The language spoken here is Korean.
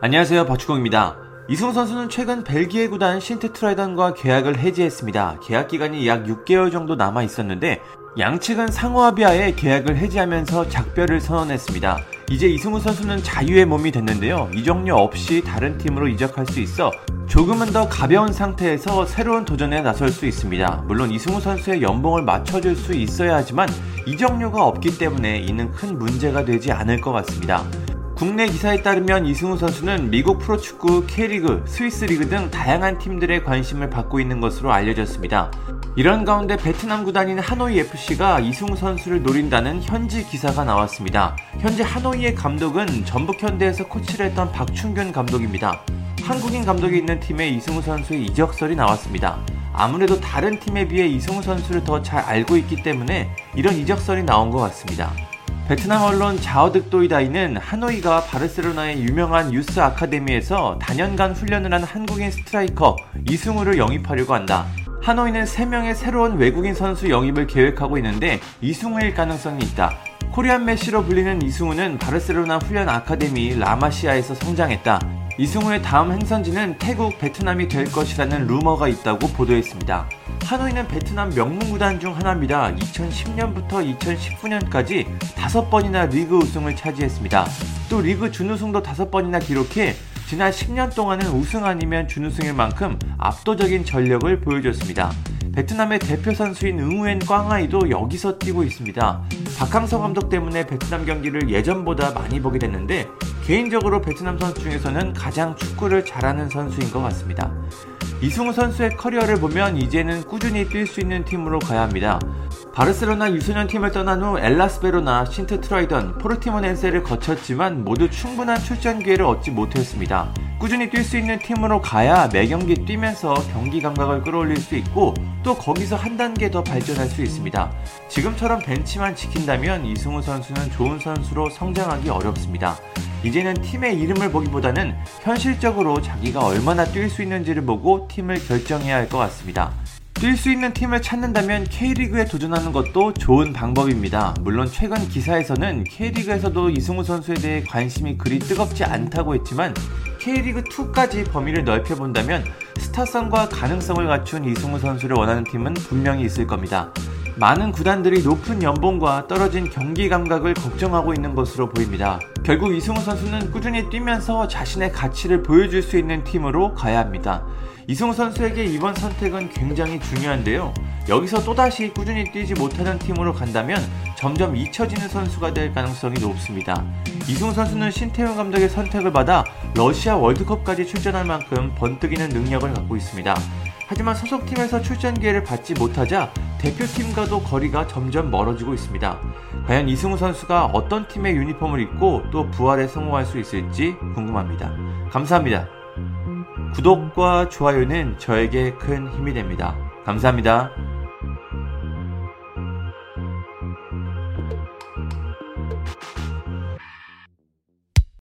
안녕하세요. 박주공입니다. 이승우 선수는 최근 벨기에 구단 신트트라이던과 계약을 해지했습니다. 계약 기간이 약 6개월 정도 남아 있었는데 양측은 상호합의하에 계약을 해지하면서 작별을 선언했습니다. 이제 이승우 선수는 자유의 몸이 됐는데요. 이적료 없이 다른 팀으로 이적할 수 있어 조금은 더 가벼운 상태에서 새로운 도전에 나설 수 있습니다. 물론 이승우 선수의 연봉을 맞춰줄 수 있어야 하지만 이적료가 없기 때문에 이는 큰 문제가 되지 않을 것 같습니다. 국내 기사에 따르면 이승우 선수는 미국 프로축구 K리그, 스위스 리그 등 다양한 팀들의 관심을 받고 있는 것으로 알려졌습니다. 이런 가운데 베트남 구단인 하노이 FC가 이승우 선수를 노린다는 현지 기사가 나왔습니다. 현재 하노이의 감독은 전북현대에서 코치를 했던 박충균 감독입니다. 한국인 감독이 있는 팀에 이승우 선수의 이적설이 나왔습니다. 아무래도 다른 팀에 비해 이승우 선수를 더 잘 알고 있기 때문에 이런 이적설이 나온 것 같습니다. 베트남 언론 자오득도이다이는 하노이가 바르셀로나의 유명한 유스 아카데미에서 다년간 훈련을 한 한국인 스트라이커 이승우를 영입하려고 한다. 하노이는 3명의 새로운 외국인 선수 영입을 계획하고 있는데 이승우일 가능성이 있다. 코리안 메시로 불리는 이승우는 바르셀로나 훈련 아카데미 라마시아에서 성장했다. 이승우의 다음 행선지는 태국, 베트남이 될 것이라는 루머가 있다고 보도했습니다. 하노이는 베트남 명문 구단 중 하나입니다. 2010년부터 2019년까지 5번이나 리그 우승을 차지했습니다. 또 리그 준우승도 5번이나 기록해 지난 10년 동안은 우승 아니면 준우승일 만큼 압도적인 전력을 보여줬습니다. 베트남의 대표 선수인 응우엔 꽝아이도 여기서 뛰고 있습니다. 박항서 감독 때문에 베트남 경기를 예전보다 많이 보게 됐는데 개인적으로 베트남 선수 중에서는 가장 축구를 잘하는 선수인 것 같습니다. 이승우 선수의 커리어를 보면 이제는 꾸준히 뛸 수 있는 팀으로 가야 합니다. 바르셀로나 유소년 팀을 떠난 후 엘라스 베로나, 신트 트라위던, 포르티모넨세를 거쳤지만 모두 충분한 출전 기회를 얻지 못했습니다. 꾸준히 뛸 수 있는 팀으로 가야 매 경기 뛰면서 경기 감각을 끌어올릴 수 있고 또 거기서 한 단계 더 발전할 수 있습니다. 지금처럼 벤치만 지킨다면 이승우 선수는 좋은 선수로 성장하기 어렵습니다. 이제는 팀의 이름을 보기보다는 현실적으로 자기가 얼마나 뛸 수 있는지를 보고 팀을 결정해야 할 것 같습니다. 뛸 수 있는 팀을 찾는다면 K리그에 도전하는 것도 좋은 방법입니다. 물론 최근 기사에서는 K리그에서도 이승우 선수에 대해 관심이 그리 뜨겁지 않다고 했지만 K리그2까지 범위를 넓혀본다면 스타성과 가능성을 갖춘 이승우 선수를 원하는 팀은 분명히 있을 겁니다. 많은 구단들이 높은 연봉과 떨어진 경기 감각을 걱정하고 있는 것으로 보입니다. 결국 이승우 선수는 꾸준히 뛰면서 자신의 가치를 보여줄 수 있는 팀으로 가야 합니다. 이승우 선수에게 이번 선택은 굉장히 중요한데요. 여기서 또다시 꾸준히 뛰지 못하는 팀으로 간다면 점점 잊혀지는 선수가 될 가능성이 높습니다. 이승우 선수는 신태용 감독의 선택을 받아 러시아 월드컵까지 출전할 만큼 번뜩이는 능력을 갖고 있습니다. 하지만 소속팀에서 출전 기회를 받지 못하자 대표팀과도 거리가 점점 멀어지고 있습니다. 과연 이승우 선수가 어떤 팀의 유니폼을 입고 또 부활에 성공할 수 있을지 궁금합니다. 감사합니다. 구독과 좋아요는 저에게 큰 힘이 됩니다. 감사합니다.